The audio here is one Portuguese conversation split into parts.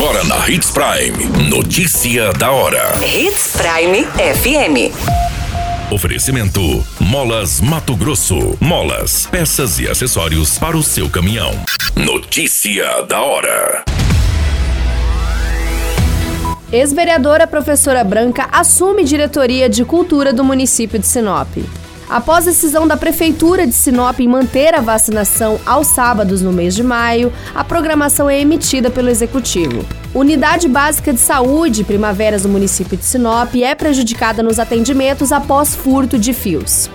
Agora na Hits Prime. Notícia da hora. Hits Prime FM. Oferecimento: Molas Mato Grosso. Molas, peças e acessórios para o seu caminhão. Notícia da hora. Ex-vereadora professora Branca assume diretoria de cultura do município de Sinop. Após a decisão da Prefeitura de Sinop em manter a vacinação aos sábados no mês de maio, a programação é emitida pelo Executivo. Unidade Básica de Saúde Primaveras do município de Sinop é prejudicada nos atendimentos após furto de fios.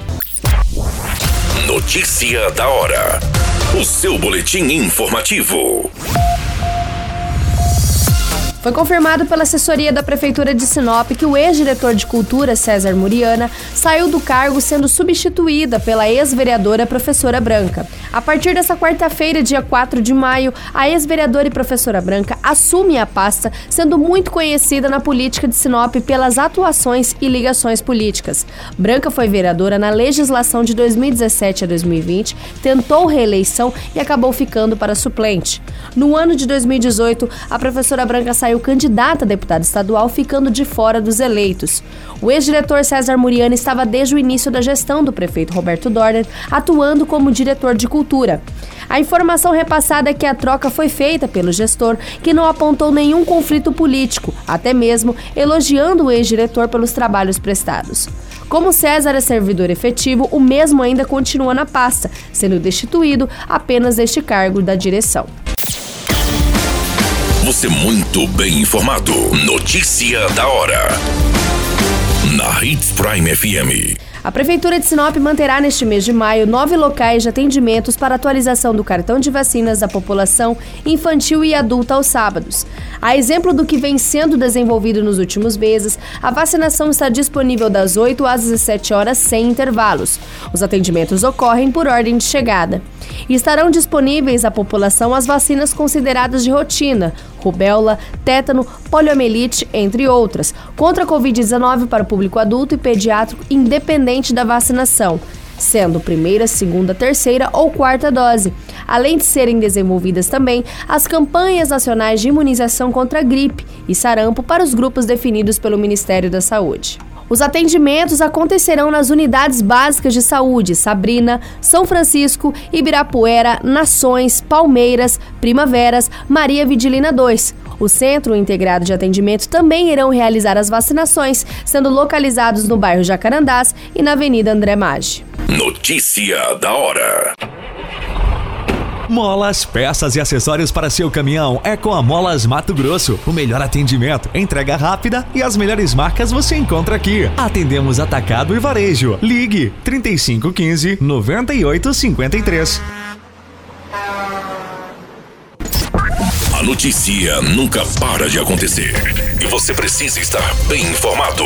Notícia da hora. O seu boletim informativo. Foi confirmado pela assessoria da Prefeitura de Sinop que o ex-diretor de Cultura, César Muriana, saiu do cargo sendo substituída pela ex-vereadora professora Branca. A partir dessa quarta-feira, dia 4 de maio, a ex-vereadora e professora Branca assume a pasta, sendo muito conhecida na política de Sinop pelas atuações e ligações políticas. Branca foi vereadora na legislação de 2017 a 2020, tentou reeleição e acabou ficando para suplente. No ano de 2018, a professora Branca saiu candidata a deputada estadual, ficando de fora dos eleitos. O ex-diretor César Muriani estava desde o início da gestão do prefeito Roberto Dorner, atuando como diretor de cultura. A informação repassada é que a troca foi feita pelo gestor, que não apontou nenhum conflito político, até mesmo elogiando o ex-diretor pelos trabalhos prestados. Como César é servidor efetivo, o mesmo ainda continua na pasta, sendo destituído apenas deste cargo da direção. Você muito bem informado. Notícia da hora. Na Hits Prime FM. A Prefeitura de Sinop manterá neste mês de maio nove locais de atendimentos para atualização do cartão de vacinas da população infantil e adulta aos sábados. A exemplo do que vem sendo desenvolvido nos últimos meses, a vacinação está disponível das 8 às 17 horas sem intervalos. Os atendimentos ocorrem por ordem de chegada. E estarão disponíveis à população as vacinas consideradas de rotina, rubéola, tétano, poliomielite, entre outras, contra a Covid-19 para o público adulto e pediátrico, independente da vacinação sendo primeira, segunda, terceira ou quarta dose. Além de serem desenvolvidas também as campanhas nacionais de imunização contra gripe e sarampo para os grupos definidos pelo Ministério da Saúde. Os atendimentos acontecerão nas unidades básicas de saúde Sabrina, São Francisco, Ibirapuera, Nações, Palmeiras, Primaveras, Maria Vidilina 2. O Centro Integrado de Atendimento também irão realizar as vacinações, sendo localizados no bairro Jacarandás e na Avenida André Maggi. Notícia da hora. Molas, peças e acessórios para seu caminhão é com a Molas Mato Grosso. O melhor atendimento, entrega rápida e as melhores marcas você encontra aqui. Atendemos atacado e varejo. Ligue 3515 9853. A notícia nunca para de acontecer e você precisa estar bem informado.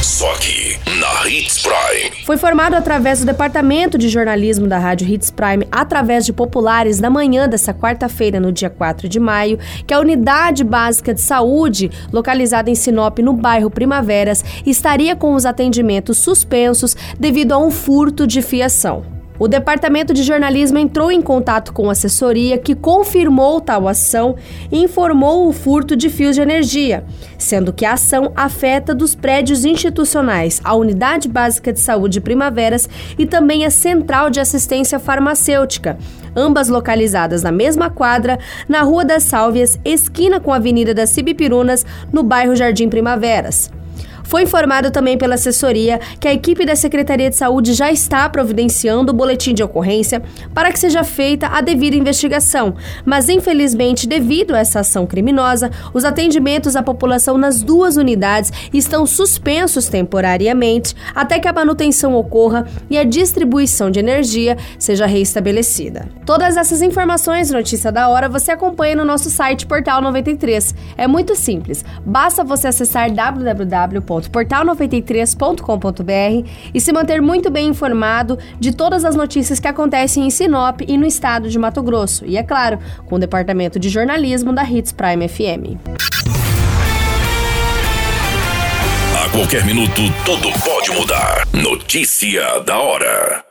Só aqui, na Hits Prime. Foi formado através do Departamento de Jornalismo da Rádio Hits Prime, através de populares, na manhã dessa quarta-feira, no dia 4 de maio, que a Unidade Básica de Saúde, localizada em Sinop, no bairro Primaveras, estaria com os atendimentos suspensos devido a um furto de fiação. O departamento de jornalismo entrou em contato com a assessoria que confirmou tal ação e informou o furto de fios de energia, sendo que a ação afeta dos prédios institucionais, a Unidade Básica de Saúde Primaveras e também a Central de Assistência Farmacêutica, ambas localizadas na mesma quadra, na Rua das Sálvias, esquina com a Avenida das Cibipirunas, no bairro Jardim Primaveras. Foi informado também pela assessoria que a equipe da Secretaria de Saúde já está providenciando o boletim de ocorrência para que seja feita a devida investigação, mas infelizmente, devido a essa ação criminosa, os atendimentos à população nas duas unidades estão suspensos temporariamente até que a manutenção ocorra e a distribuição de energia seja reestabelecida. Todas essas informações, notícia da hora, você acompanha no nosso site Portal 93. É muito simples, basta você acessar www portal93.com.br e se manter muito bem informado de todas as notícias que acontecem em Sinop e no estado de Mato Grosso. E é claro, com o departamento de jornalismo da Hits Prime FM. A qualquer minuto, tudo pode mudar. Notícia da hora.